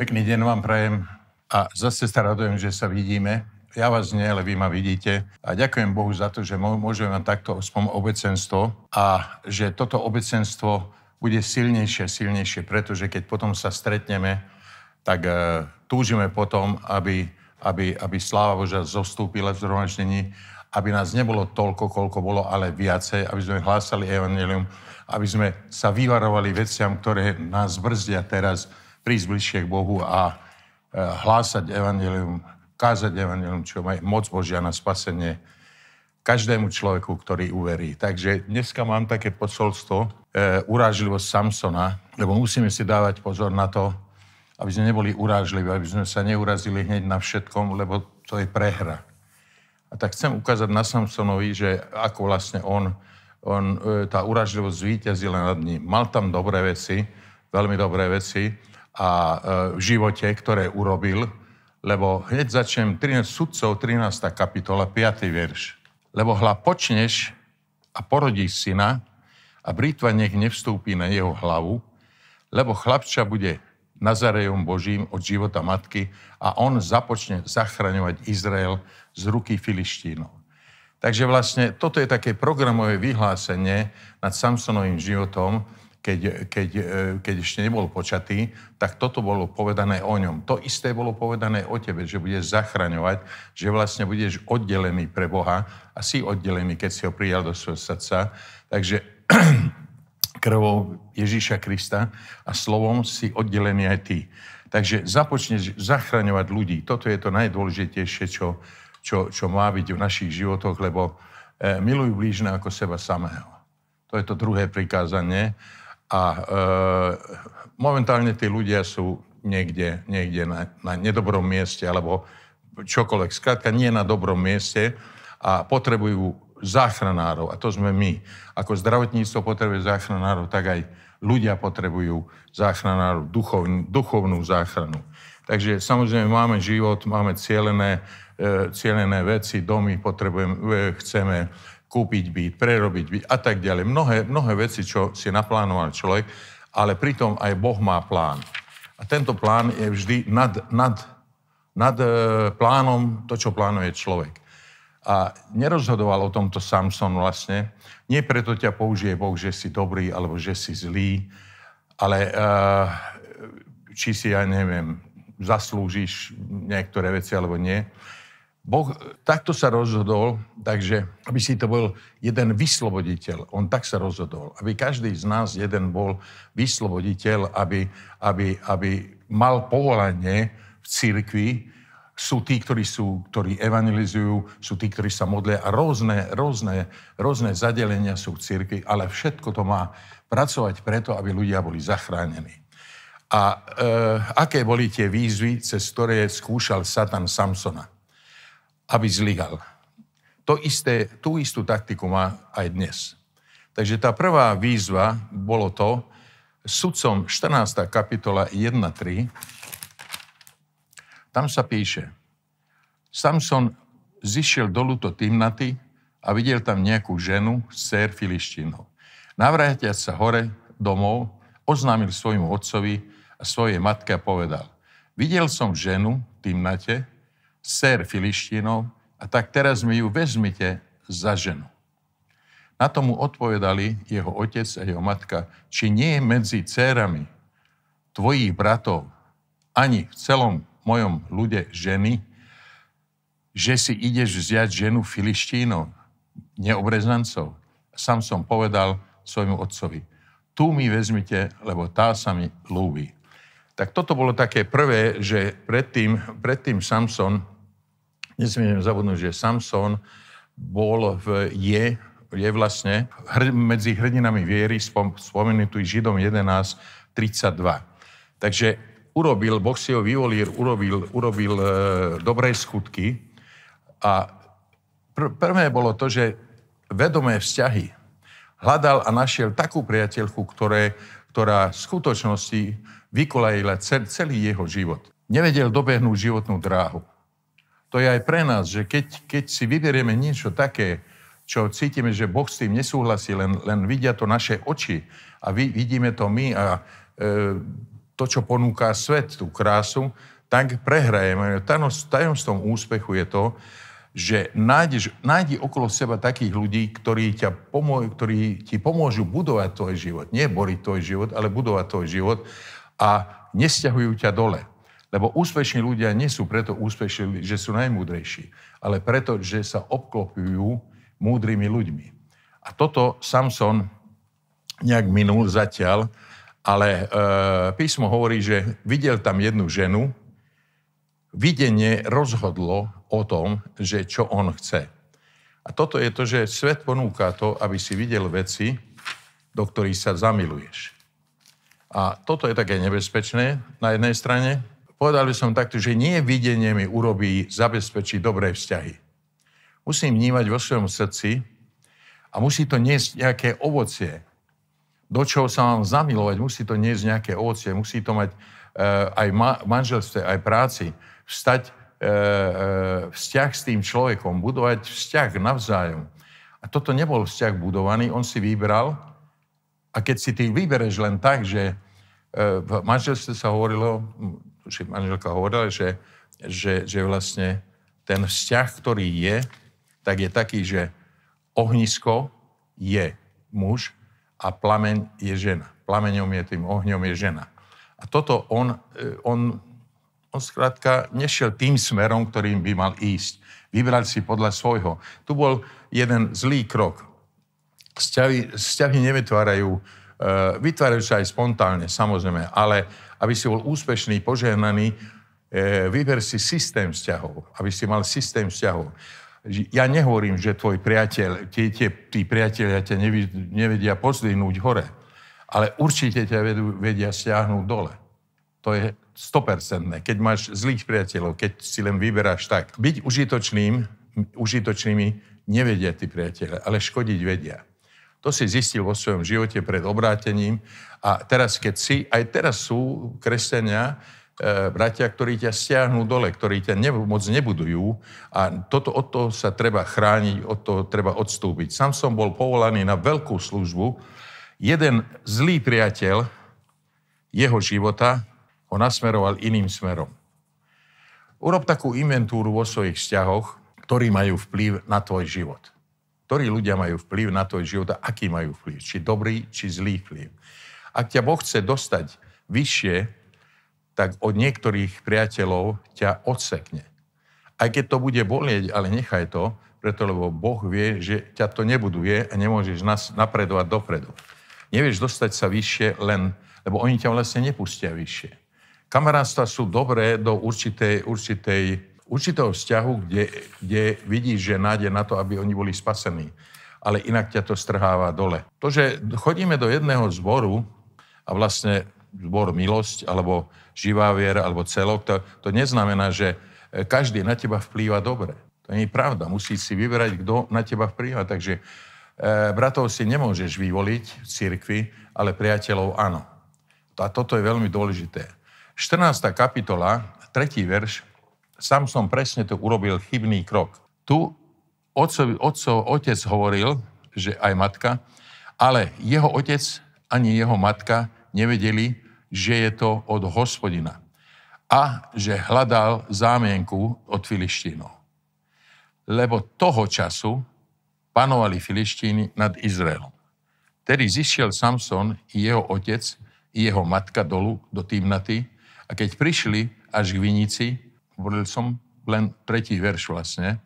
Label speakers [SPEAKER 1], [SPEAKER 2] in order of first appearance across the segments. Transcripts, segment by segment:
[SPEAKER 1] Pekný deň vám prajem a zase sa radujem, že sa vidíme. Ja vás nie, ale vy ma vidíte. A ďakujem Bohu za to, že môžeme mať takto aspoň obecenstvo a že toto obecenstvo bude silnejšie, silnejšie, pretože keď potom sa stretneme, tak uh, túžime potom, aby, aby, aby sláva Božia zostúpila v zhromaždení, aby nás nebolo toľko, koľko bolo, ale viacej, aby sme hlásali evanelium, aby sme sa vyvarovali veciam, ktoré nás brzdia teraz, prísť bližšie k Bohu a e, hlásať evanelium, kázať evanelium, čo má moc Božia na spasenie každému človeku, ktorý uverí. Takže dneska mám také posolstvo, e, urážlivosť Samsona, lebo musíme si dávať pozor na to, aby sme neboli urážliví, aby sme sa neurazili hneď na všetkom, lebo to je prehra. A tak chcem ukázať na Samsonovi, že ako vlastne on, on e, tá urážlivosť zvýťazila nad ním. Mal tam dobré veci, veľmi dobré veci, a e, v živote, ktoré urobil, lebo hneď začnem 13 sudcov, 13. kapitola, 5. verš. Lebo hla počneš a porodíš syna a brýtva nech nevstúpi na jeho hlavu, lebo chlapča bude Nazarejom Božím od života matky a on započne zachraňovať Izrael z ruky Filištínov. Takže vlastne toto je také programové vyhlásenie nad Samsonovým životom, keď, keď, e, keď ešte nebol počatý, tak toto bolo povedané o ňom. To isté bolo povedané o tebe, že budeš zachraňovať, že vlastne budeš oddelený pre Boha a si oddelený, keď si ho prijal do svojho srdca. Takže krvou Ježíša Krista a slovom si oddelený aj ty. Takže započneš zachraňovať ľudí. Toto je to najdôležitejšie, čo, čo, čo má byť v našich životoch, lebo e, miluj blížne ako seba samého. To je to druhé prikázanie. A e, momentálne tí ľudia sú niekde, niekde na, na nedobrom mieste, alebo čokoľvek. Skrátka, nie na dobrom mieste a potrebujú záchranárov. A to sme my. Ako zdravotníctvo potrebuje záchranárov, tak aj ľudia potrebujú záchranárov, duchovnú, duchovnú záchranu. Takže samozrejme máme život, máme cielené, e, cielené veci, domy potrebujeme, e, chceme, kúpiť byt, prerobiť byt a tak ďalej. Mnohé, mnohé veci, čo si naplánoval človek, ale pritom aj Boh má plán. A tento plán je vždy nad, nad, nad e, plánom to, čo plánuje človek. A nerozhodoval o tomto Samson vlastne. Nie preto ťa použije Boh, že si dobrý alebo že si zlý, ale uh, či si, ja neviem, zaslúžiš niektoré veci alebo nie. Boh takto sa rozhodol, takže aby si to bol jeden vysloboditeľ. On tak sa rozhodol. Aby každý z nás jeden bol vysloboditeľ, aby, aby, aby mal povolanie v cirkvi. Sú tí, ktorí, sú, ktorí evangelizujú, sú tí, ktorí sa modlia a rôzne, rôzne, rôzne zadelenia sú v cirkvi, ale všetko to má pracovať preto, aby ľudia boli zachránení. A e, aké boli tie výzvy, cez ktoré skúšal Satan Samsona? Aby zlyhal. To isté, tú istú taktiku má aj dnes. Takže tá prvá výzva bolo to, sudcom 14. kapitola 1.3, tam sa píše, Samson zišiel dolu to Timnaty a videl tam nejakú ženu, sér Filištínov. Navrátiať sa hore domov, oznámil svojmu otcovi a svojej matke a povedal, videl som ženu Timnate, sér Filištínov, a tak teraz mi ju vezmite za ženu. Na tomu odpovedali jeho otec a jeho matka, či nie je medzi dcérami tvojich bratov ani v celom mojom ľude ženy, že si ideš vziať ženu Filištínov, neobrezancov. Sam som povedal svojmu otcovi, tu mi vezmite, lebo tá sa mi lúbi. Tak toto bolo také prvé, že predtým, predtým Samson nesmieme zabudnúť, že Samson bol v, je, je vlastne medzi hrdinami viery spom, spomenutý Židom 11.32. Takže urobil, Boh si ho vyvolil, urobil, urobil e, dobré skutky a pr- prvé bolo to, že vedomé vzťahy hľadal a našiel takú priateľku, ktoré, ktorá v skutočnosti vykolajila cel, celý jeho život. Nevedel dobehnúť životnú dráhu. To je aj pre nás, že keď, keď si vyberieme niečo také, čo cítime, že Boh s tým nesúhlasí, len, len vidia to naše oči a vy, vidíme to my a e, to, čo ponúka svet, tú krásu, tak prehrajeme. Tajomstvom úspechu je to, že nájdeš, nájdi okolo seba takých ľudí, ktorí, ťa pomô, ktorí ti pomôžu budovať tvoj život. Nie boriť tvoj život, ale budovať tvoj život a nesťahujú ťa dole. Lebo úspešní ľudia nie sú preto úspešní, že sú najmúdrejší, ale preto, že sa obklopujú múdrymi ľuďmi. A toto Samson nejak minul zatiaľ, ale e, písmo hovorí, že videl tam jednu ženu, videnie rozhodlo o tom, že čo on chce. A toto je to, že svet ponúka to, aby si videl veci, do ktorých sa zamiluješ. A toto je také nebezpečné na jednej strane. Povedal by som takto, že nie videnie mi urobí zabezpečiť dobré vzťahy. Musím vnímať vo svojom srdci a musí to niesť nejaké ovocie. Do čoho sa mám zamilovať, musí to niesť nejaké ovocie, musí to mať uh, aj ma- manželstve, aj práci, vstať E, e, vzťah s tým človekom, budovať vzťah navzájom. A toto nebol vzťah budovaný, on si vybral. A keď si ty vybereš len tak, že e, v manželstve sa hovorilo, že manželka hovorila, že, že, že vlastne ten vzťah, ktorý je, tak je taký, že ohnisko je muž a plameň je žena. Plameňom je tým ohňom je žena. A toto on, on on skrátka nešiel tým smerom, ktorým by mal ísť. Vybrať si podľa svojho. Tu bol jeden zlý krok. Vzťahy, vzťahy nevytvárajú, uh, vytvárajú sa aj spontánne, samozrejme, ale aby si bol úspešný, požehnaný, uh, vyber si systém vzťahov, aby si mal systém vzťahov. Ja nehovorím, že tvoj priateľ, tie, tie, tí priateľia ťa nevedia pozdvihnúť hore, ale určite ťa vedia stiahnuť dole. To je 100%. Keď máš zlých priateľov, keď si len vyberáš tak. Byť užitočným, užitočnými nevedia tí priateľe, ale škodiť vedia. To si zistil vo svojom živote pred obrátením a teraz, keď si, aj teraz sú kresťania, e, bratia, ktorí ťa stiahnu dole, ktorí ťa ne, moc nebudujú a toto, od toho sa treba chrániť, od toho treba odstúpiť. Sam som bol povolaný na veľkú službu. Jeden zlý priateľ jeho života ho nasmeroval iným smerom. Urob takú inventúru vo svojich vzťahoch, ktorí majú vplyv na tvoj život. Ktorí ľudia majú vplyv na tvoj život a aký majú vplyv. Či dobrý, či zlý vplyv. Ak ťa Boh chce dostať vyššie, tak od niektorých priateľov ťa odsekne. Aj keď to bude bolieť, ale nechaj to, preto lebo Boh vie, že ťa to nebuduje a nemôžeš napredovať dopredu. Nevieš dostať sa vyššie len, lebo oni ťa vlastne nepustia vyššie. Kamarátstva sú dobré do určitej, určitej, určitého vzťahu, kde, kde vidíš, že nádej na to, aby oni boli spasení. Ale inak ťa to strháva dole. To, že chodíme do jedného zboru a vlastne zbor milosť, alebo živá viera, alebo celok, to, to neznamená, že každý na teba vplýva dobre. To nie je pravda. Musíš si vyberať, kto na teba vplýva. Takže e, bratov si nemôžeš vyvoliť v cirkvi, ale priateľov áno. A toto je veľmi dôležité. 14. kapitola, 3. verš, sám som presne to urobil chybný krok. Tu otcov, otcov, otec hovoril, že aj matka, ale jeho otec ani jeho matka nevedeli, že je to od hospodina a že hľadal zámienku od Filištínov. Lebo toho času panovali Filištíny nad Izraelom. Tedy zišiel Samson i jeho otec i jeho matka dolu do Týmnaty a keď prišli až k vinici, hovoril som len tretí verš vlastne,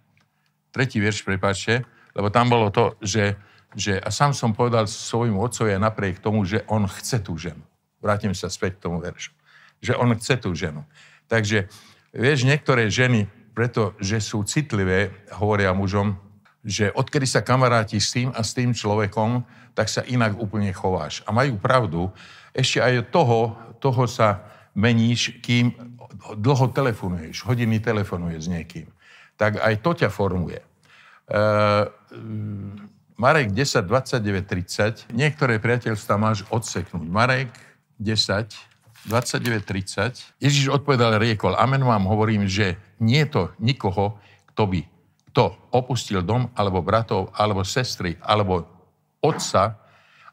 [SPEAKER 1] tretí verš, prepáčte, lebo tam bolo to, že, že a sám som povedal svojmu otcovi napriek tomu, že on chce tú ženu. Vrátim sa späť k tomu veršu. Že on chce tú ženu. Takže, vieš, niektoré ženy, pretože sú citlivé, hovoria mužom, že odkedy sa kamaráti s tým a s tým človekom, tak sa inak úplne chováš. A majú pravdu. Ešte aj toho, toho sa meníš, kým dlho telefonuješ, hodiny telefonuješ s niekým. Tak aj to ťa formuje. Uh, Marek 10, 29, 30. Niektoré priateľstva máš odseknúť. Marek 10, 29, 30. Ježiš odpovedal, riekol, amen vám hovorím, že nie je to nikoho, kto by kto opustil dom, alebo bratov, alebo sestry, alebo otca,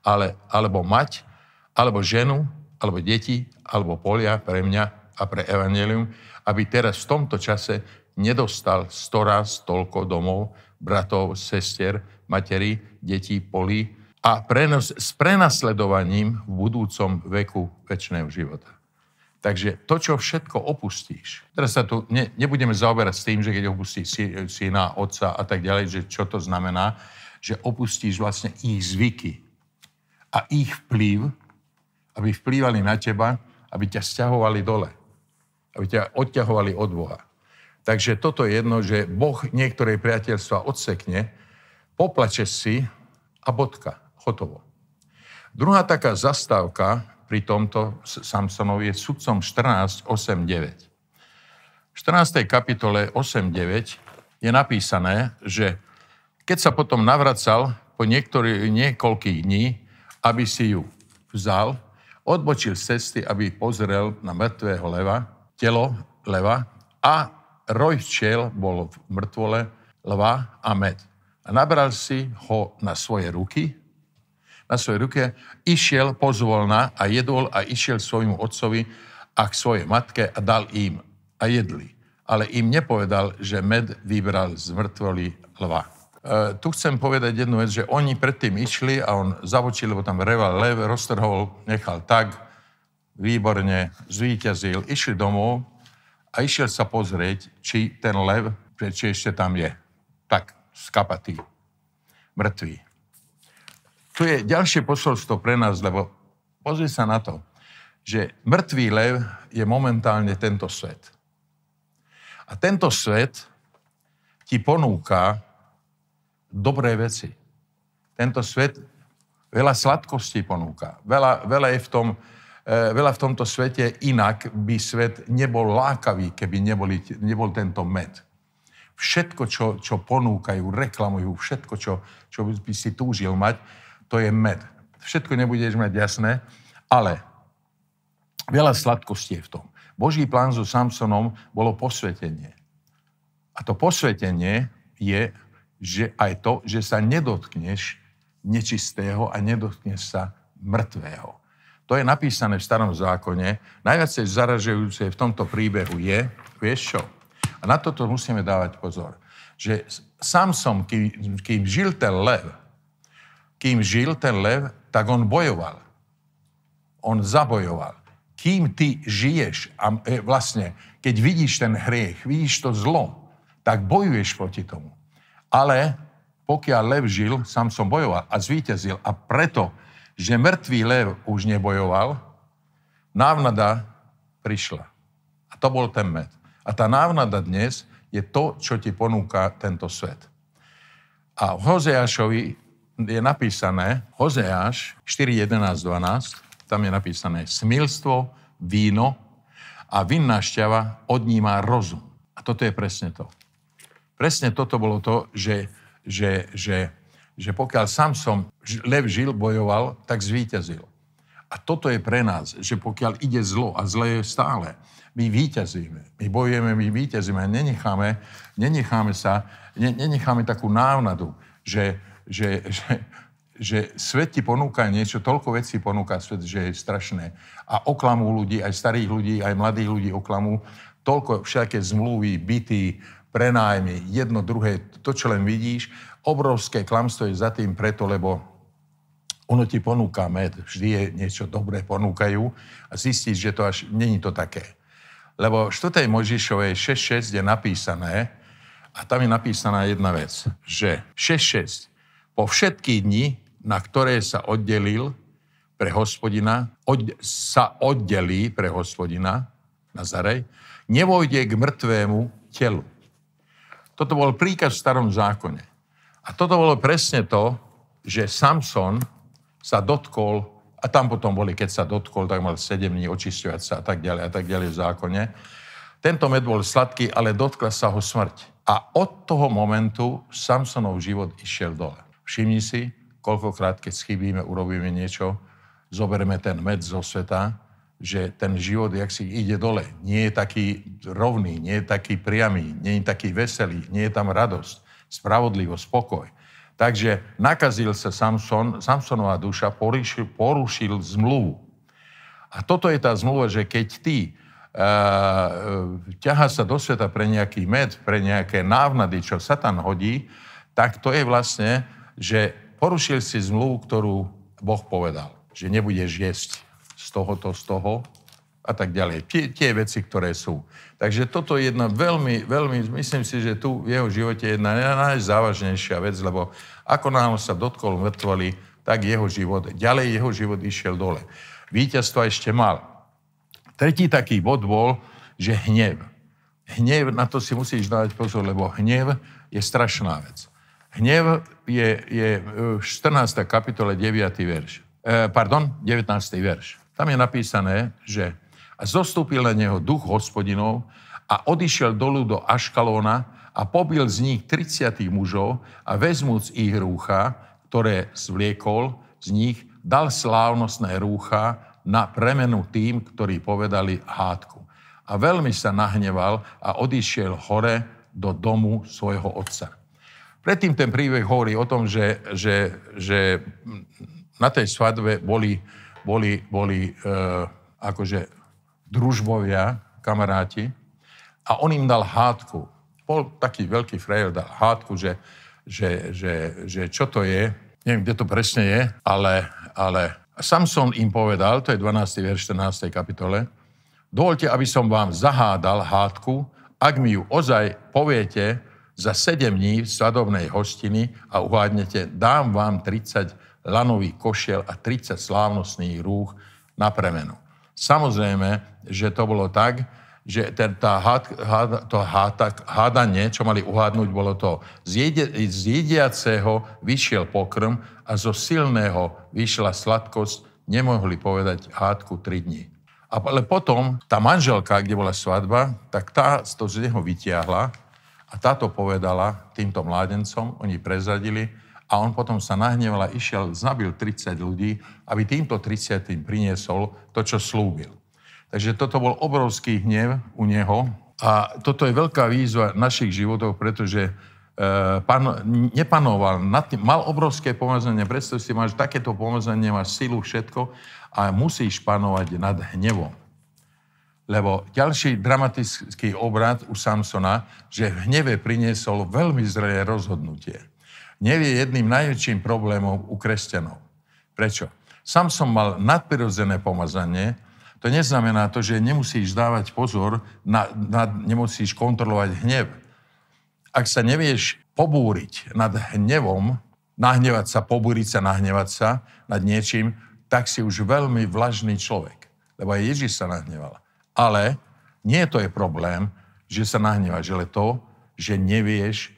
[SPEAKER 1] ale, alebo mať, alebo ženu, alebo deti, alebo polia pre mňa a pre Evangelium, aby teraz v tomto čase nedostal storaz toľko domov, bratov, sestier, materi, detí, polí a prenos, s prenasledovaním v budúcom veku väčšného života. Takže to, čo všetko opustíš, teraz sa tu ne, nebudeme zaoberať s tým, že keď opustíš syna, otca a tak ďalej, že čo to znamená, že opustíš vlastne ich zvyky a ich vplyv, aby vplývali na teba, aby ťa stiahovali dole, aby ťa odťahovali od Boha. Takže toto je jedno, že Boh niektoré priateľstva odsekne, poplače si a bodka, hotovo. Druhá taká zastávka pri tomto Samsonovi je sudcom 14, 8, 9. V 14. kapitole 8, 9 je napísané, že keď sa potom navracal po niektorý, niekoľkých dní, aby si ju vzal, odbočil z cesty, aby pozrel na mŕtvého leva, telo leva a roj včiel bol v mŕtvole lva a med. A nabral si ho na svoje ruky, na svoje ruke, išiel pozvolna a jedol a išiel svojmu otcovi a k svojej matke a dal im a jedli. Ale im nepovedal, že med vybral z mŕtvoly lva. E, tu chcem povedať jednu vec, že oni predtým išli a on zavočil, lebo tam reval lev, roztrhol, nechal tak, výborne, zvíťazil, išli domov a išiel sa pozrieť, či ten lev, či ešte tam je. Tak, skapatý, mŕtvý. Tu je ďalšie posolstvo pre nás, lebo pozri sa na to, že mŕtvý lev je momentálne tento svet. A tento svet ti ponúka dobré veci. Tento svet veľa sladkostí ponúka. Veľa, veľa je v tom, veľa v tomto svete inak by svet nebol lákavý, keby neboli, nebol tento med. Všetko, čo, čo ponúkajú, reklamujú, všetko, čo, čo by si túžil mať, to je med. Všetko nebudeš mať jasné, ale veľa sladkostí je v tom. Boží plán so Samsonom bolo posvetenie. A to posvetenie je že aj to, že sa nedotkneš nečistého a nedotkneš sa mŕtvého. To je napísané v starom zákone. Najviac zaražujúce v tomto príbehu je, vieš čo? A na toto musíme dávať pozor. Že Samson, kým, kým žil ten lev, kým žil ten lev, tak on bojoval. On zabojoval. Kým ty žiješ a e, vlastne, keď vidíš ten hriech, vidíš to zlo, tak bojuješ proti tomu. Ale pokiaľ lev žil, sám som bojoval a zvíťazil. A preto, že mŕtvý lev už nebojoval, návnada prišla. A to bol ten med. A tá návnada dnes je to, čo ti ponúka tento svet. A v Hozeášovi je napísané, Hozeáš 4, 11, 12, tam je napísané smilstvo, víno a vinná šťava odníma rozum. A toto je presne to presne toto bolo to, že, že, že, že pokiaľ sám som lev žil, bojoval, tak zvíťazil. A toto je pre nás, že pokiaľ ide zlo, a zle je stále, my víťazíme, my bojujeme, my víťazíme a nenecháme, nenecháme sa, ne, nenecháme takú návnadu, že, že, že, že svet ti ponúka niečo, toľko vecí ponúka svet, že je strašné. A oklamú ľudí, aj starých ľudí, aj mladých ľudí oklamú, toľko všaké zmluvy, byty, prenájmy, jedno, druhé, to, čo len vidíš. Obrovské klamstvo je za tým preto, lebo ono ti ponúka med, vždy je niečo dobré, ponúkajú a zistíš, že to až není to také. Lebo v 4. Možišovej 6.6 je napísané, a tam je napísaná jedna vec, že 6.6. Po všetky dni, na ktoré sa oddelil pre hospodina, od, sa oddelí pre hospodina, Nazarej, nevojde k mŕtvemu telu. Toto bol príkaz v starom zákone. A toto bolo presne to, že Samson sa dotkol, a tam potom boli, keď sa dotkol, tak mal 7 dní očisťovať sa a tak ďalej a tak ďalej v zákone. Tento med bol sladký, ale dotkla sa ho smrť. A od toho momentu Samsonov život išiel dole. Všimni si, koľkokrát, keď schybíme, urobíme niečo, zoberieme ten med zo sveta že ten život, jak si ide dole, nie je taký rovný, nie je taký priamy, nie je taký veselý, nie je tam radosť, spravodlivosť, spokoj. Takže nakazil sa Samson, Samsonová duša, porušil, porušil zmluvu. A toto je tá zmluva, že keď ty uh, ťahá sa do sveta pre nejaký med, pre nejaké návnady, čo Satan hodí, tak to je vlastne, že porušil si zmluvu, ktorú Boh povedal. Že nebudeš jesť z tohoto, z toho a tak ďalej. Tie, tie veci, ktoré sú. Takže toto je jedna veľmi, veľmi, myslím si, že tu v jeho živote je jedna najzávažnejšia vec, lebo ako nám sa dotkol mŕtvoli, tak jeho život, ďalej jeho život išiel dole. Víťazstvo ešte mal. Tretí taký bod bol, že hnev. Hnev, na to si musíš dať pozor, lebo hnev je strašná vec. Hnev je, je v 14. kapitole 9. verš. E, pardon, 19. verš. Tam je napísané, že zostúpil na neho duch hospodinov a odišiel dolu do Aškalóna a pobil z nich 30 mužov a vezmúc ich rúcha, ktoré zvliekol z nich, dal slávnostné rúcha na premenu tým, ktorí povedali hádku. A veľmi sa nahneval a odišiel hore do domu svojho otca. Predtým ten príbeh hovorí o tom, že, že, že na tej svadbe boli, boli, boli e, akože družbovia, kamaráti, a on im dal hádku. Bol taký veľký frajer, dal hádku, že, že, že, že čo to je, neviem, kde to presne je, ale, ale Samson im povedal, to je 12. verš 14. kapitole, dovolte, aby som vám zahádal hádku, ak mi ju ozaj poviete za 7 dní v svadobnej hostiny a uhádnete, dám vám 30 lanových košiel a 30 slávnostných rúch na premenu. Samozrejme, že to bolo tak, že ten, tá hád, hád, to hád, hádanie, čo mali uhádnuť, bolo to z, jede, z jediaceho vyšiel pokrm a zo silného vyšla sladkosť, nemohli povedať hádku tri dní. Ale potom tá manželka, kde bola svadba, tak tá to z neho vytiahla a táto povedala týmto mládencom, oni prezadili, a on potom sa nahneval a išiel, znabil 30 ľudí, aby týmto 30 priniesol to, čo slúbil. Takže toto bol obrovský hnev u neho a toto je veľká výzva našich životov, pretože e, pan, nepanoval, nad tým, mal obrovské pomazanie, predstav si, máš takéto pomazanie, máš silu, všetko a musíš panovať nad hnevom. Lebo ďalší dramatický obrad u Samsona, že v hneve priniesol veľmi zrelé rozhodnutie nevie jedným najväčším problémom u kresťanov. Prečo? Sam som mal nadprirodzené pomazanie, to neznamená to, že nemusíš dávať pozor, na, na, nemusíš kontrolovať hnev. Ak sa nevieš pobúriť nad hnevom, nahnevať sa, pobúriť sa, nahnevať sa nad niečím, tak si už veľmi vlažný človek. Lebo aj Ježiš sa nahneval. Ale nie to je problém, že sa nahnevaš, ale to, že nevieš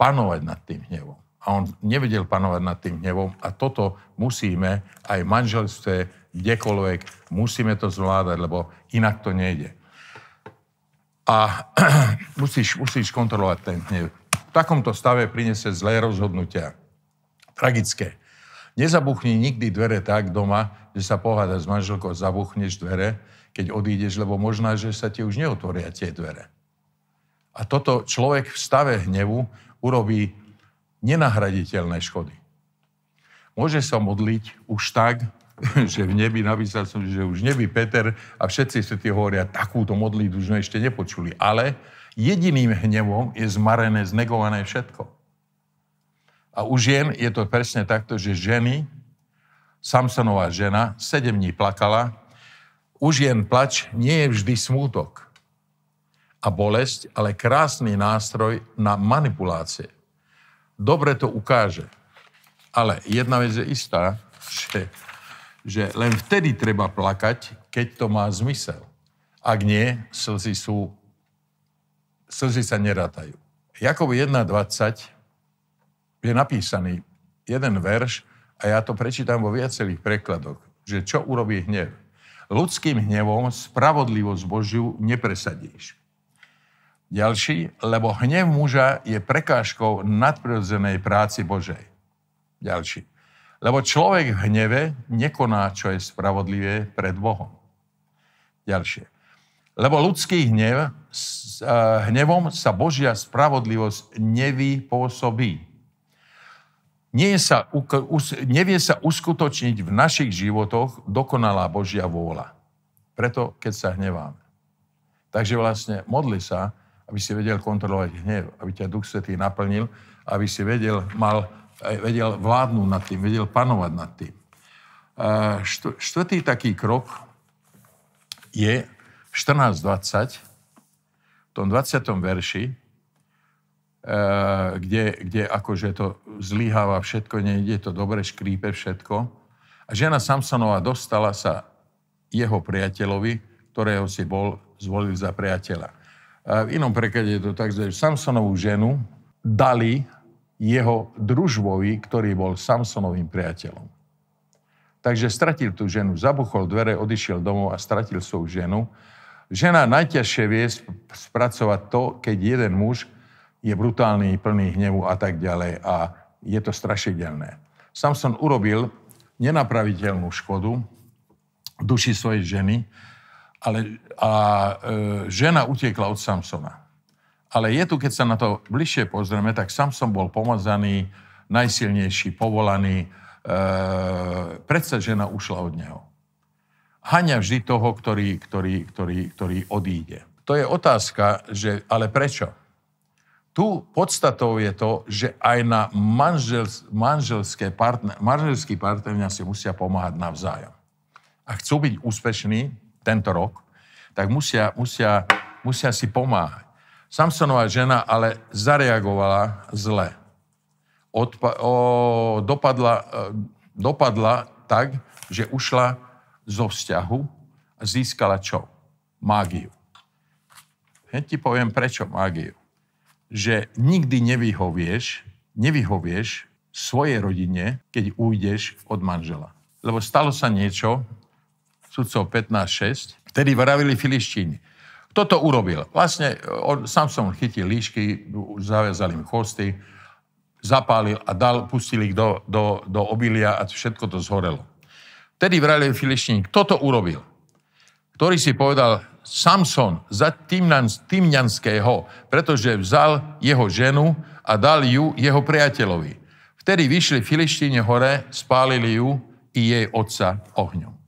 [SPEAKER 1] panovať nad tým hnevom a on nevedel panovať nad tým hnevom a toto musíme aj v manželstve, kdekoľvek, musíme to zvládať, lebo inak to nejde. A musíš, musíš kontrolovať ten hnev. V takomto stave priniesie zlé rozhodnutia. Tragické. Nezabuchni nikdy dvere tak doma, že sa poháda s manželkou, zabuchneš dvere, keď odídeš, lebo možná, že sa ti už neotvoria tie dvere. A toto človek v stave hnevu urobí nenahraditeľné škody. Môže sa modliť už tak, že v nebi, napísal som, že už nebi Peter a všetci tie hovoria, takúto modlitbu sme ešte nepočuli. Ale jediným hnevom je zmarené, znegované všetko. A u žien je to presne takto, že ženy, Samsonová žena, sedem dní plakala, u žien plač nie je vždy smútok a bolesť, ale krásny nástroj na manipulácie dobre to ukáže. Ale jedna vec je istá, že, že len vtedy treba plakať, keď to má zmysel. Ak nie, slzy sú, slzy sa nerátajú. Jakov 1.20 je napísaný jeden verš a ja to prečítam vo viacerých prekladoch, že čo urobí hnev. Ľudským hnevom spravodlivosť Božiu nepresadíš. Ďalší, lebo hnev muža je prekážkou nadprirodzenej práci Božej. Ďalší. Lebo človek v hneve nekoná, čo je spravodlivé pred Bohom. Ďalšie. Lebo ľudský hnev, s hnevom sa Božia spravodlivosť nevypôsobí. Nie sa, nevie sa uskutočniť v našich životoch dokonalá Božia vôľa. Preto, keď sa hneváme. Takže vlastne modli sa, aby si vedel kontrolovať hnev, aby ťa Duch Svetý naplnil, aby si vedel, mal, vedel vládnuť nad tým, vedel panovať nad tým. Štvrtý taký krok je 14.20, v tom 20. verši, kde, kde akože to zlíháva všetko, nejde to dobre, škrípe všetko. A žena Samsonová dostala sa jeho priateľovi, ktorého si bol zvolil za priateľa. V inom preklade je to tak, že Samsonovú ženu dali jeho družvovi, ktorý bol Samsonovým priateľom. Takže stratil tú ženu, zabuchol dvere, odišiel domov a stratil svoju ženu. Žena najťažšie vie spracovať to, keď jeden muž je brutálny, plný hnevu a tak ďalej a je to strašidelné. Samson urobil nenapraviteľnú škodu duši svojej ženy, ale, a e, žena utiekla od Samsona. Ale je tu, keď sa na to bližšie pozrieme, tak Samson bol pomazaný, najsilnejší, povolaný. E, predsa žena ušla od neho. Hania vždy toho, ktorý, ktorý, ktorý, ktorý odíde. To je otázka, že ale prečo? Tu podstatou je to, že aj na manžel, manželské partner, manželskí partneria si musia pomáhať navzájom. A chcú byť úspešní, tento rok, tak musia, musia, musia si pomáhať. Samsonová žena ale zareagovala zle. Odpa- o, dopadla, e, dopadla tak, že ušla zo vzťahu a získala čo? Mágiu. Hneď ti poviem prečo mágiu. Že nikdy nevyhovieš, nevyhovieš svojej rodine, keď ujdeš od manžela. Lebo stalo sa niečo, sudcov 15.6, vtedy vravili filištíni. Kto to urobil? Vlastne on, som chytil líšky, zaviazal im chosty, zapálil a dal, pustil ich do, do, do obilia a všetko to zhorelo. Vtedy vravili filištíni, kto to urobil? Ktorý si povedal, Samson za Týmňanského, pretože vzal jeho ženu a dal ju jeho priateľovi. Vtedy vyšli filištíne hore, spálili ju i jej otca ohňom.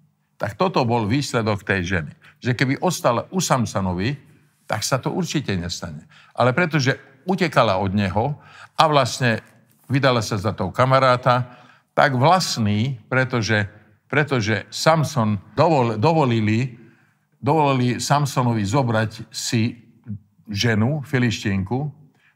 [SPEAKER 1] Tak toto bol výsledok tej ženy. Že keby ostala u Samsonovi, tak sa to určite nestane. Ale pretože utekala od neho a vlastne vydala sa za tou kamaráta, tak vlastný, pretože, pretože Samson dovol, dovolili, dovolili Samsonovi zobrať si ženu, filištienku,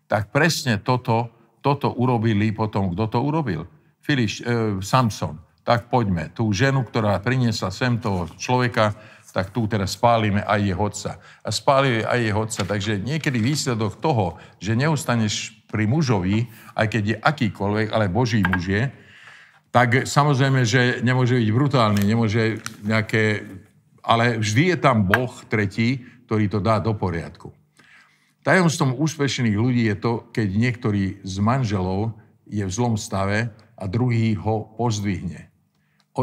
[SPEAKER 1] tak presne toto, toto urobili potom, kto to urobil? Filiš, e, Samson tak poďme, tú ženu, ktorá priniesla sem toho človeka, tak tu teraz spálime aj jeho otca. A spálili aj jeho otca. Takže niekedy výsledok toho, že neustaneš pri mužovi, aj keď je akýkoľvek, ale Boží muž je, tak samozrejme, že nemôže byť brutálny, nemôže nejaké... Ale vždy je tam Boh tretí, ktorý to dá do poriadku. Tajomstvom úspešných ľudí je to, keď niektorý z manželov je v zlom stave a druhý ho pozdvihne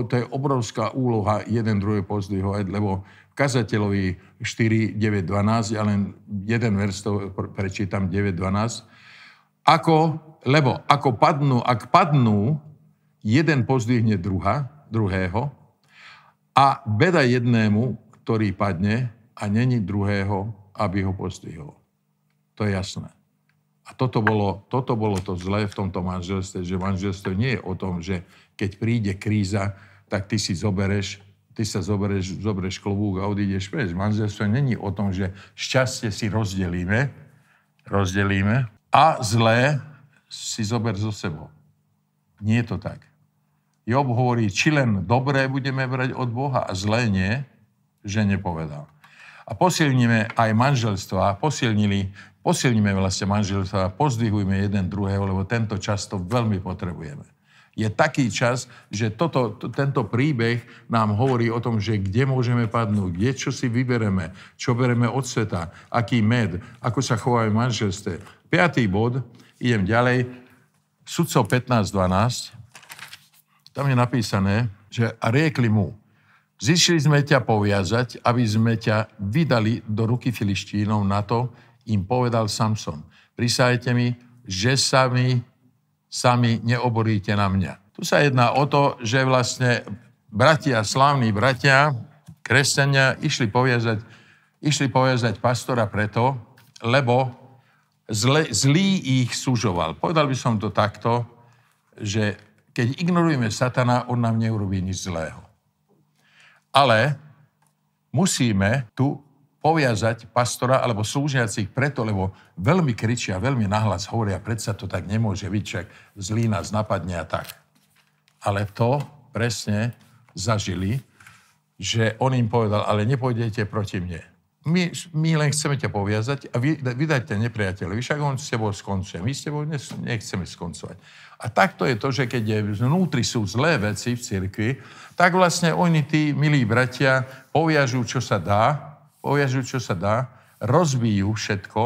[SPEAKER 1] to je obrovská úloha jeden druhý pozdvihovať, lebo v kazateľovi 4, 9, 12, ja len jeden vers to prečítam, 9, 12, ako, lebo ako padnú, ak padnú, jeden pozdvihne druha, druhého a beda jednému, ktorý padne a není druhého, aby ho pozdvihol. To je jasné. A toto bolo, toto bolo to zlé v tomto manželstve, že manželstvo nie je o tom, že keď príde kríza, tak ty si zobereš, ty sa zobereš, zobereš klobúk a odídeš preč. Manželstvo není o tom, že šťastie si rozdelíme, rozdelíme a zlé si zober zo sebou. Nie je to tak. Job hovorí, či len dobré budeme brať od Boha a zlé nie, že nepovedal. A posilníme aj manželstva, posilnili, posilníme vlastne manželstva, pozdvihujme jeden druhého, lebo tento často veľmi potrebujeme je taký čas, že toto, to, tento príbeh nám hovorí o tom, že kde môžeme padnúť, kde čo si vybereme, čo bereme od sveta, aký med, ako sa chovajú v manželstve. Piatý bod, idem ďalej, sudcov 15.12, tam je napísané, že a riekli mu, zišli sme ťa poviazať, aby sme ťa vydali do ruky filištínov na to, im povedal Samson. Prisajte mi, že sa mi sami neoboríte na mňa. Tu sa jedná o to, že vlastne bratia, slávni bratia, kresťania išli poviazať, išli poviazať pastora preto, lebo zle, zlý ich súžoval. Povedal by som to takto, že keď ignorujeme satana, on nám neurobí nič zlého. Ale musíme tu poviazať pastora alebo slúžiacich preto, lebo veľmi kričia, veľmi nahlas hovoria, predsa to tak nemôže byť, však zlý nás napadne a tak. Ale to presne zažili, že on im povedal, ale nepôjdete proti mne. My, my len chceme ťa poviazať a vy, vydajte nepriateľovi, však on s tebou skoncuje. My s tebou nechceme skoncovať. A takto je to, že keď je vnútri sú zlé veci v cirkvi, tak vlastne oni, tí milí bratia, poviažú, čo sa dá poviažu, čo sa dá, rozbijú všetko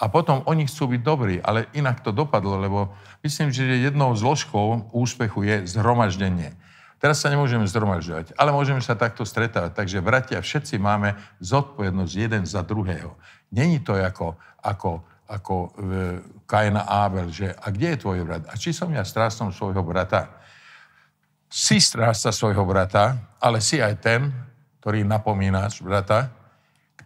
[SPEAKER 1] a potom oni chcú byť dobrí, ale inak to dopadlo, lebo myslím, že jednou zložkou úspechu je zhromaždenie. Teraz sa nemôžeme zhromažďovať, ale môžeme sa takto stretávať. Takže, bratia, všetci máme zodpovednosť jeden za druhého. Není to ako, ako, ako e, Kain a Abel, že a kde je tvoj brat? A či som ja strásom svojho brata? Si strásta svojho brata, ale si aj ten, ktorý napomínaš brata,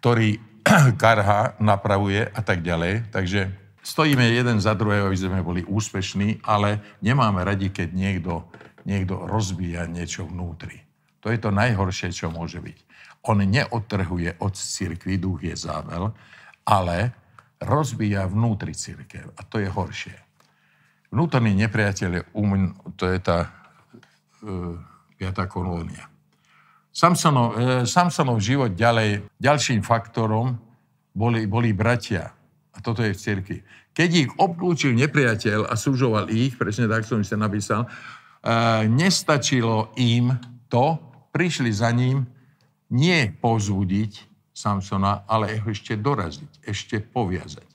[SPEAKER 1] ktorý karha, napravuje a tak ďalej. Takže stojíme jeden za druhého, aby sme boli úspešní, ale nemáme radi, keď niekto, niekto rozbíja niečo vnútri. To je to najhoršie, čo môže byť. On neodtrhuje od cirkvi, duch je zável, ale rozbíja vnútri církev. A to je horšie. Vnútorný nepriateľ je um, to je tá uh, piatá kolónia. Samsonov, e, Samsonov život ďalej, ďalším faktorom boli, boli bratia. A toto je v cirkvi. Keď ich obklúčil nepriateľ a súžoval ich, presne tak som si napísal, e, nestačilo im to, prišli za ním nie povzbudiť Samsona, ale ešte doraziť, ešte poviazať.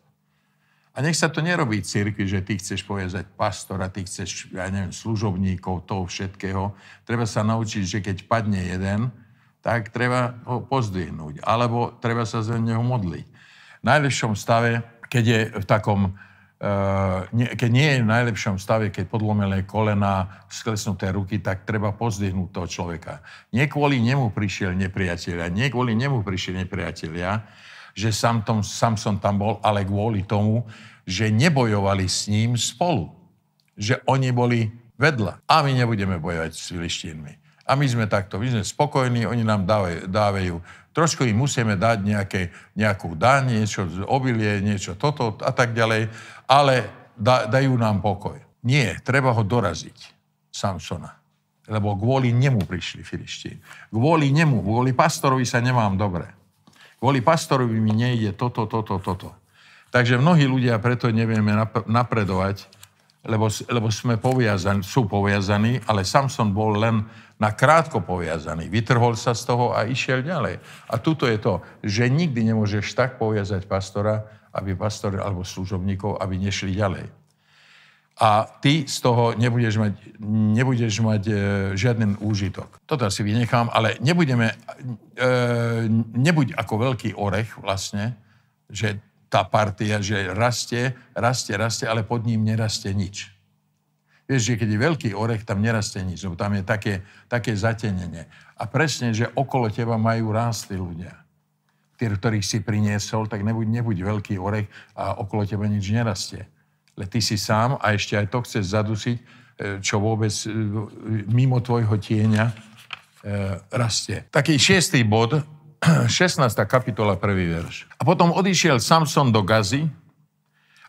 [SPEAKER 1] A nech sa to nerobí cirkvi, že ty chceš poviazať pastora, ty chceš, ja neviem, služobníkov, toho všetkého. Treba sa naučiť, že keď padne jeden, tak treba ho pozdvihnúť. Alebo treba sa za neho modliť. V najlepšom stave, keď je v takom, uh, keď nie je v najlepšom stave, keď podlomené kolena, sklesnuté ruky, tak treba pozdvihnúť toho človeka. Nie kvôli nemu prišiel nepriateľia, nie kvôli nemu prišiel nepriateľia, že Samson, Samson tam bol, ale kvôli tomu, že nebojovali s ním spolu. Že oni boli vedľa. A my nebudeme bojovať s filištínmi. A my sme takto, my sme spokojní, oni nám dávajú, dávajú trošku im musíme dať nejaké, nejakú daň, niečo obilie, niečo toto a tak ďalej, ale da, dajú nám pokoj. Nie, treba ho doraziť, Samsona. Lebo kvôli nemu prišli filištín. Kvôli nemu, kvôli pastorovi sa nemám dobre. Kvôli pastorovi mi nejde toto, toto, toto. Takže mnohí ľudia preto nevieme napredovať, lebo, lebo sme poviazaní, sú poviazaní, ale Samson bol len na krátko poviazaný. Vytrhol sa z toho a išiel ďalej. A tuto je to, že nikdy nemôžeš tak poviazať pastora, aby pastor alebo služobníkov, aby nešli ďalej. A ty z toho nebudeš mať, nebudeš mať e, žiaden úžitok. Toto si vynechám, ale nebudeme, e, nebuď ako veľký orech vlastne, že tá partia, že rastie, rastie, rastie, ale pod ním nerastie nič. Vieš, že keď je veľký orech, tam nerastie nič, lebo tam je také, také zatenenie. A presne, že okolo teba majú rásty ľudia. Ktorých si priniesol, tak nebuď, nebuď veľký orech a okolo teba nič nerastie. Ale ty si sám a ešte aj to chceš zadusiť, e, čo vôbec e, mimo tvojho tieňa e, rastie. Taký šiestý bod, 16. kapitola, prvý verš. A potom odišiel Samson do Gazy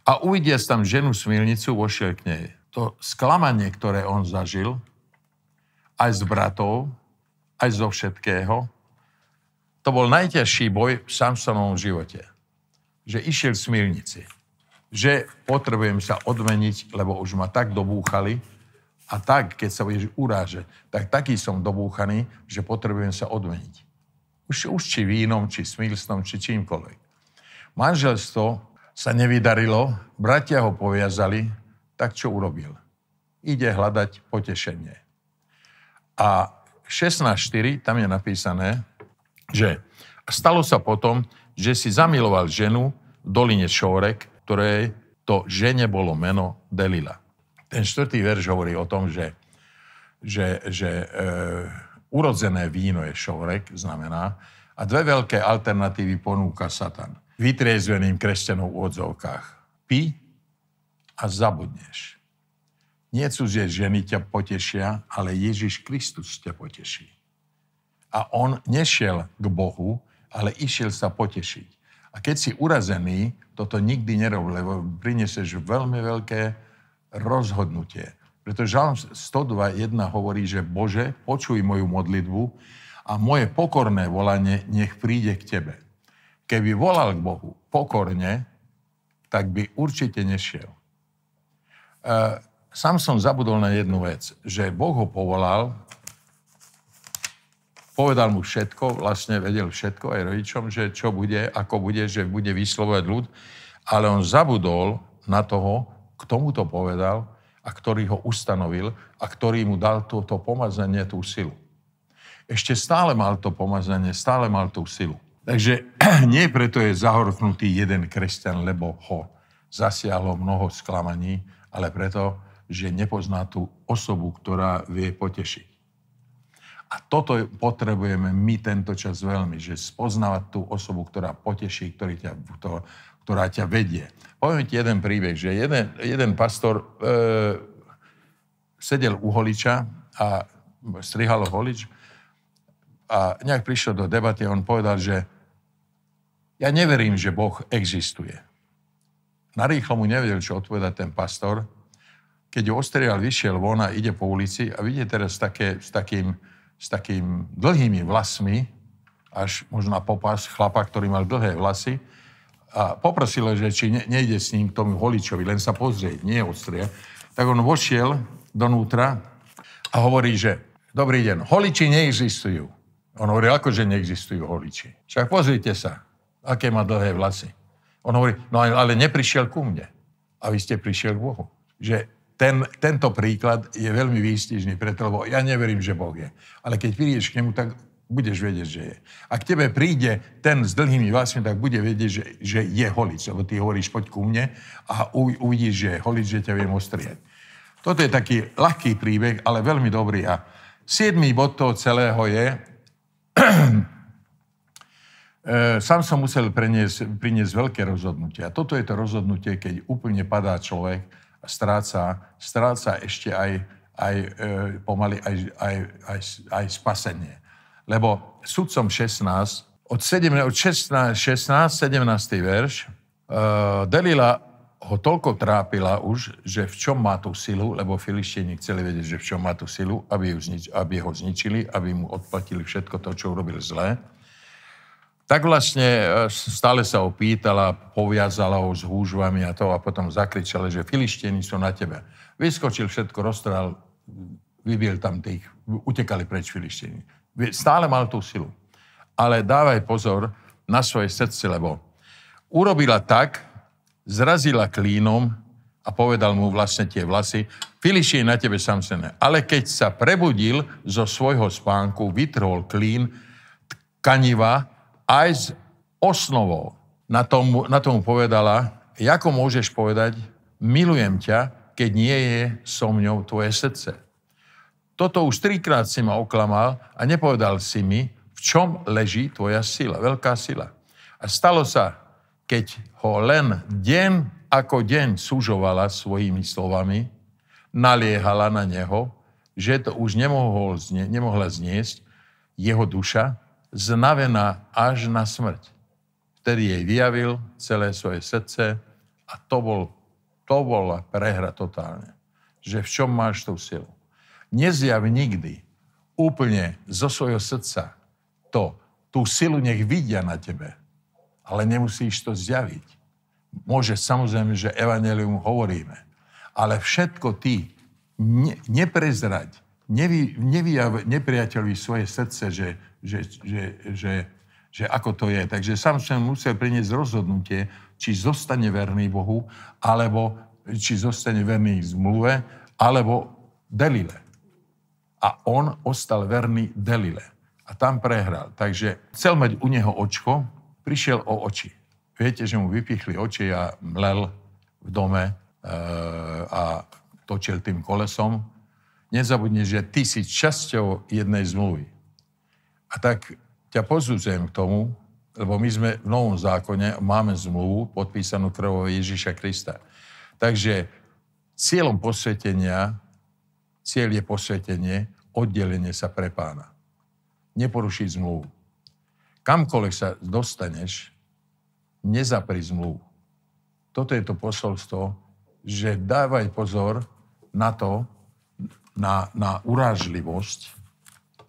[SPEAKER 1] a uvidia tam ženu smilnicu, vošiel k nej. To sklamanie, ktoré on zažil, aj z bratov, aj zo všetkého, to bol najťažší boj v Samsonovom živote. Že išiel v smilnici. Že potrebujem sa odmeniť, lebo už ma tak dobúchali, a tak, keď sa budeš urážať, tak taký som dobúchaný, že potrebujem sa odmeniť. Už, už či vínom, či smilstvom, či čímkoľvek. Manželstvo sa nevydarilo, bratia ho poviazali, tak čo urobil? Ide hľadať potešenie. A 16.4, tam je napísané, že stalo sa potom, že si zamiloval ženu v doline Šórek, ktoré to žene bolo meno Delila. Ten štvrtý verš hovorí o tom, že, že, že e, urodzené víno je šorek, znamená, a dve veľké alternatívy ponúka Satan. Vytriezveným kresťanom v odzovkách. Pí a zabudneš. Nie cudzie ženy ťa potešia, ale Ježiš Kristus ťa poteší. A on nešiel k Bohu, ale išiel sa potešiť. A keď si urazený, toto nikdy nerob, lebo prinesieš veľmi veľké rozhodnutie. Pretože Žalm 102.1 hovorí, že Bože, počuj moju modlitbu a moje pokorné volanie nech príde k Tebe. Keby volal k Bohu pokorne, tak by určite nešiel. E, sám som zabudol na jednu vec, že Boh ho povolal, povedal mu všetko, vlastne vedel všetko aj rodičom, že čo bude, ako bude, že bude vyslovať ľud, ale on zabudol na toho, k tomu to povedal a ktorý ho ustanovil a ktorý mu dal toto pomazanie, tú silu. Ešte stále mal to pomazanie, stále mal tú silu. Takže nie preto je zahorknutý jeden kresťan, lebo ho zasiahlo mnoho sklamaní, ale preto, že nepozná tú osobu, ktorá vie potešiť. A toto potrebujeme my tento čas veľmi, že spoznávať tú osobu, ktorá poteší, ktorý ťa, to, ktorá ťa vedie. Poviem ti jeden príbeh, že jeden, jeden pastor e, sedel u holiča a strihal holič a nejak prišiel do debaty a on povedal, že ja neverím, že Boh existuje. Narýchlo mu nevedel, čo odpovedať ten pastor, keď ho ostrial, vyšiel von a ide po ulici a vidie teraz také, s, takým, s takým dlhými vlasmi, až možno na popas chlapa, ktorý mal dlhé vlasy, a poprosil, že či ne, nejde s ním k tomu holičovi, len sa pozrieť, nie odstrie. Tak on vošiel donútra a hovorí, že dobrý deň, holiči neexistujú. On hovorí, ako že neexistujú holiči. Však pozrite sa, aké má dlhé vlasy. On hovorí, no ale neprišiel ku mne. A vy ste prišiel k Bohu. Že ten, tento príklad je veľmi výstižný, preto, lebo ja neverím, že Boh je. Ale keď prídeš k nemu, tak budeš vedieť, že je. A k tebe príde ten s dlhými vlasmi, tak bude vedieť, že, že je holič. Lebo ty hovoríš, poď ku mne a uvidíš, že je holič, že ťa viem ostriať. Toto je taký ľahký príbeh, ale veľmi dobrý. A siedmý bod toho celého je, e, sám som musel priniesť, priniesť veľké rozhodnutie. A toto je to rozhodnutie, keď úplne padá človek, stráca, stráca ešte aj, aj e, pomaly aj, aj, aj, aj spasenie. Lebo sudcom 16, od, 7, od 16, 16, 17. verš, e, Delila ho toľko trápila už, že v čom má tú silu, lebo filištini chceli vedieť, že v čom má tú silu, aby, ju znič, aby ho zničili, aby mu odplatili všetko to, čo urobil zlé tak vlastne e, stále sa ho pýtala, poviazala ho s húžvami a to a potom zakričala, že filištení sú na tebe. Vyskočil všetko, roztral, vybil tam tých, utekali preč filištení. Stále mal tú silu. Ale dávaj pozor na svoje srdce, lebo urobila tak, zrazila klínom a povedal mu vlastne tie vlasy, Filiští na tebe Samsene. Ale keď sa prebudil zo svojho spánku, vytrhol klín tkaniva aj s osnovou. Na tomu, na tomu povedala, ako môžeš povedať, milujem ťa, keď nie je so mňou tvoje srdce. Toto už trikrát si ma oklamal a nepovedal si mi, v čom leží tvoja sila, veľká sila. A stalo sa, keď ho len deň ako deň súžovala svojimi slovami, naliehala na neho, že to už nemohol, nemohla zniesť jeho duša, znavená až na smrť. Vtedy jej vyjavil celé svoje srdce a to, bol, to bola prehra totálne. Že v čom máš tú silu. Nezjav nikdy úplne zo svojho srdca to, tú silu nech vidia na tebe, ale nemusíš to zjaviť. Môže samozrejme, že evanelium hovoríme, ale všetko ty ne, neprezrať, nevy, nevyjav nepriateľovi svoje srdce, že že, že, že, že ako to je. Takže sám som musel priniesť rozhodnutie, či zostane verný Bohu, alebo či zostane verný zmluve, alebo Delile. A on ostal verný Delile. A tam prehral. Takže chcel mať u neho očko, prišiel o oči. Viete, že mu vypichli oči a mlel v dome e, a točil tým kolesom. Nezabudni, že ty si časťou jednej zmluvy A tak ťa pozúzujem k tomu, lebo my sme v Novom zákone, máme zmluvu podpísanú krvou Ježíša Krista. Takže cieľom posvetenia, cieľ je posvetenie, oddelenie sa pre pána. Neporušiť zmluvu. Kamkoľvek sa dostaneš, nezapri zmluvu. Toto je to posolstvo, že dávaj pozor na to, na, na urážlivosť,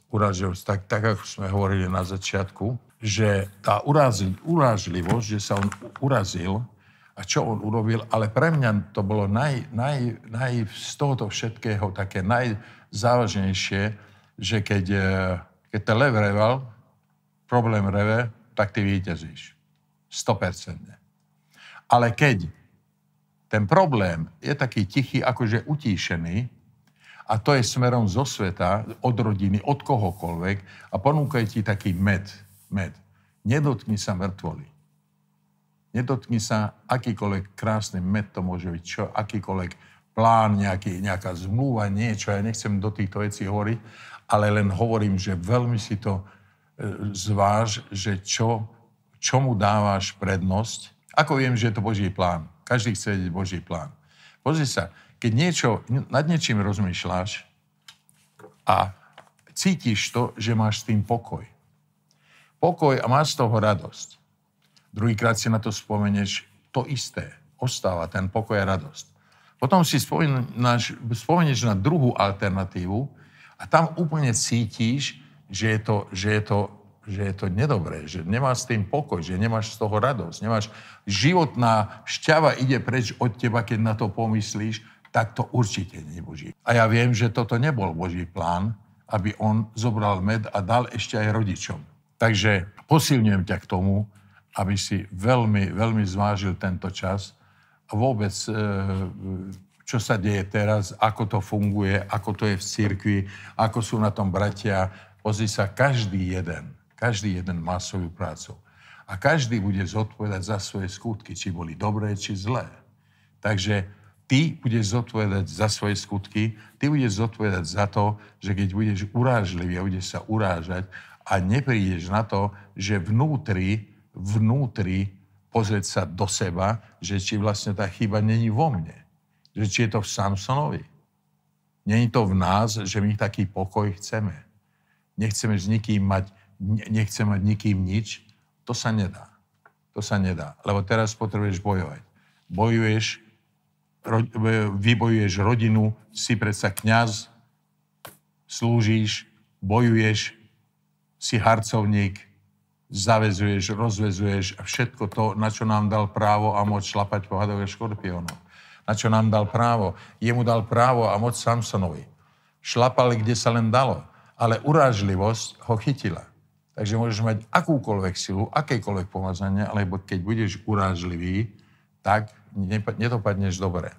[SPEAKER 1] urážlivosť, tak, tak ako sme hovorili na začiatku, že tá urážlivosť, že sa on urazil a čo on urobil, ale pre mňa to bolo naj, naj, naj, z tohoto všetkého také najzávažnejšie, že keď, eh, keď ten lev reval, problém reve, tak ty víťazíš. 100%. Ale keď ten problém je taký tichý, akože utíšený, a to je smerom zo sveta, od rodiny, od kohokoľvek, a ponúkajú ti taký med, med. Nedotkni sa mŕtvoly. Nedotkni sa, akýkoľvek krásny med to môže byť, čo, akýkoľvek plán, nejaký, nejaká zmluva, niečo. Ja nechcem do týchto vecí hovoriť, ale len hovorím, že veľmi si to e, zváž, že čo, čomu dávaš prednosť. Ako viem, že je to Boží plán? Každý chce vedieť Boží plán. Pozri sa, keď niečo, nad niečím rozmýšľaš a cítiš to, že máš s tým pokoj pokoj a máš z toho radosť. Druhýkrát si na to spomenieš to isté. Ostáva ten pokoj a radosť. Potom si spomenieš, spomenieš na druhú alternatívu a tam úplne cítiš, že je to, že je to, že je to nedobré, že nemáš s tým pokoj, že nemáš z toho radosť, nemáš životná šťava ide preč od teba, keď na to pomyslíš, tak to určite nie je Boží. A ja viem, že toto nebol Boží plán, aby on zobral med a dal ešte aj rodičom. Takže posilňujem ťa k tomu, aby si veľmi, veľmi zvážil tento čas a vôbec, e, čo sa deje teraz, ako to funguje, ako to je v cirkvi, ako sú na tom bratia. Pozri sa, každý jeden, každý jeden má svoju prácu. A každý bude zodpovedať za svoje skutky, či boli dobré, či zlé. Takže ty budeš zodpovedať za svoje skutky, ty budeš zodpovedať za to, že keď budeš urážlivý a budeš sa urážať a neprídeš na to, že vnútri, vnútri pozrieť sa do seba, že či vlastne tá chyba není vo mne. Že či je to v Samsonovi. Není to v nás, že my taký pokoj chceme. Nechceme s nikým mať, nechceme mať nikým nič. To sa nedá. To sa nedá. Lebo teraz potrebuješ bojovať. Bojuješ, vybojuješ rodinu, si predsa kňaz, slúžiš, bojuješ, si harcovník, zavezuješ, rozvezuješ a všetko to, na čo nám dal právo a moc šlapať po hadove škorpiónov. Na čo nám dal právo. Jemu dal právo a moc Samsonovi. Šlapali, kde sa len dalo. Ale urážlivosť ho chytila. Takže môžeš mať akúkoľvek silu, akékoľvek pomazanie, alebo keď budeš urážlivý, tak nedopadneš dobre.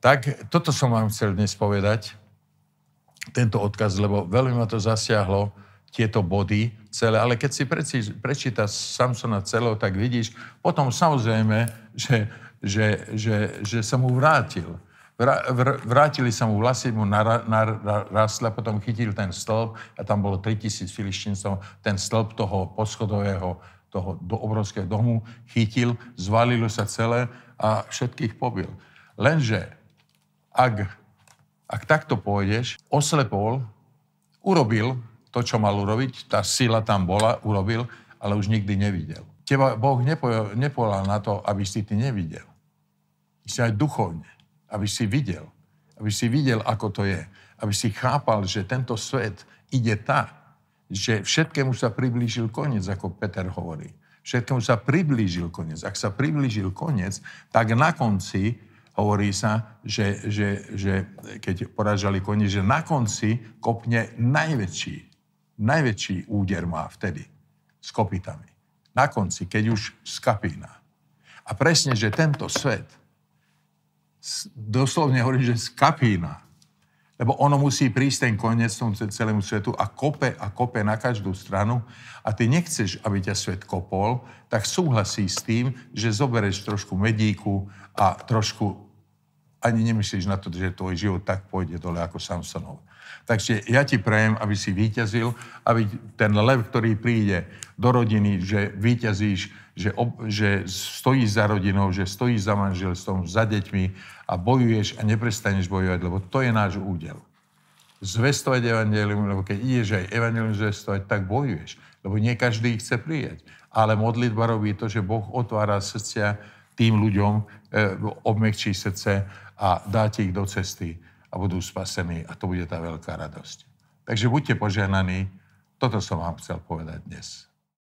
[SPEAKER 1] Tak toto som vám chcel dnes povedať, tento odkaz, lebo veľmi ma to zasiahlo tieto body celé, ale keď si prečítaš Samsona celého, tak vidíš, potom samozrejme, že, že, že, že sa mu vrátil. Vrátili sa mu vlasy, mu narastli a potom chytil ten stĺp a tam bolo 3000 filištíncov, ten stĺp toho poschodového, toho do obrovského domu chytil, zvalilo sa celé a všetkých pobil. Lenže, ak, ak takto pôjdeš, oslepol, urobil to, čo mal urobiť, tá sila tam bola, urobil, ale už nikdy nevidel. Teba Boh nepovedal na to, aby si ty nevidel. Si aj duchovne, aby si videl. Aby si videl, ako to je. Aby si chápal, že tento svet ide tak, že všetkému sa priblížil koniec, ako Peter hovorí. Všetkému sa priblížil koniec. Ak sa priblížil koniec, tak na konci hovorí sa, že, že, že keď poražali koniec, že na konci kopne najväčší najväčší úder má vtedy s kopitami. Na konci, keď už skapína. A presne, že tento svet, doslovne hovorí, že skapína, lebo ono musí prísť ten koniec tomu celému svetu a kope a kope na každú stranu a ty nechceš, aby ťa svet kopol, tak súhlasí s tým, že zobereš trošku medíku a trošku ani nemyslíš na to, že tvoj život tak pôjde dole ako Samsonov. Takže ja ti prajem, aby si vyťazil, aby ten lev, ktorý príde do rodiny, že vyťazíš, že, ob, že stojíš za rodinou, že stojíš za manželstvom, za deťmi a bojuješ a neprestaneš bojovať, lebo to je náš údel. Zvestovať evanelium, lebo keď ideš aj evanelium zvestovať, tak bojuješ. Lebo nie každý ich chce prijať. Ale modlitba robí to, že Boh otvára srdcia tým ľuďom, e, obmekčí srdce a dáte ich do cesty a budú spasení a to bude tá veľká radosť. Takže buďte poženaní, toto som vám chcel povedať dnes.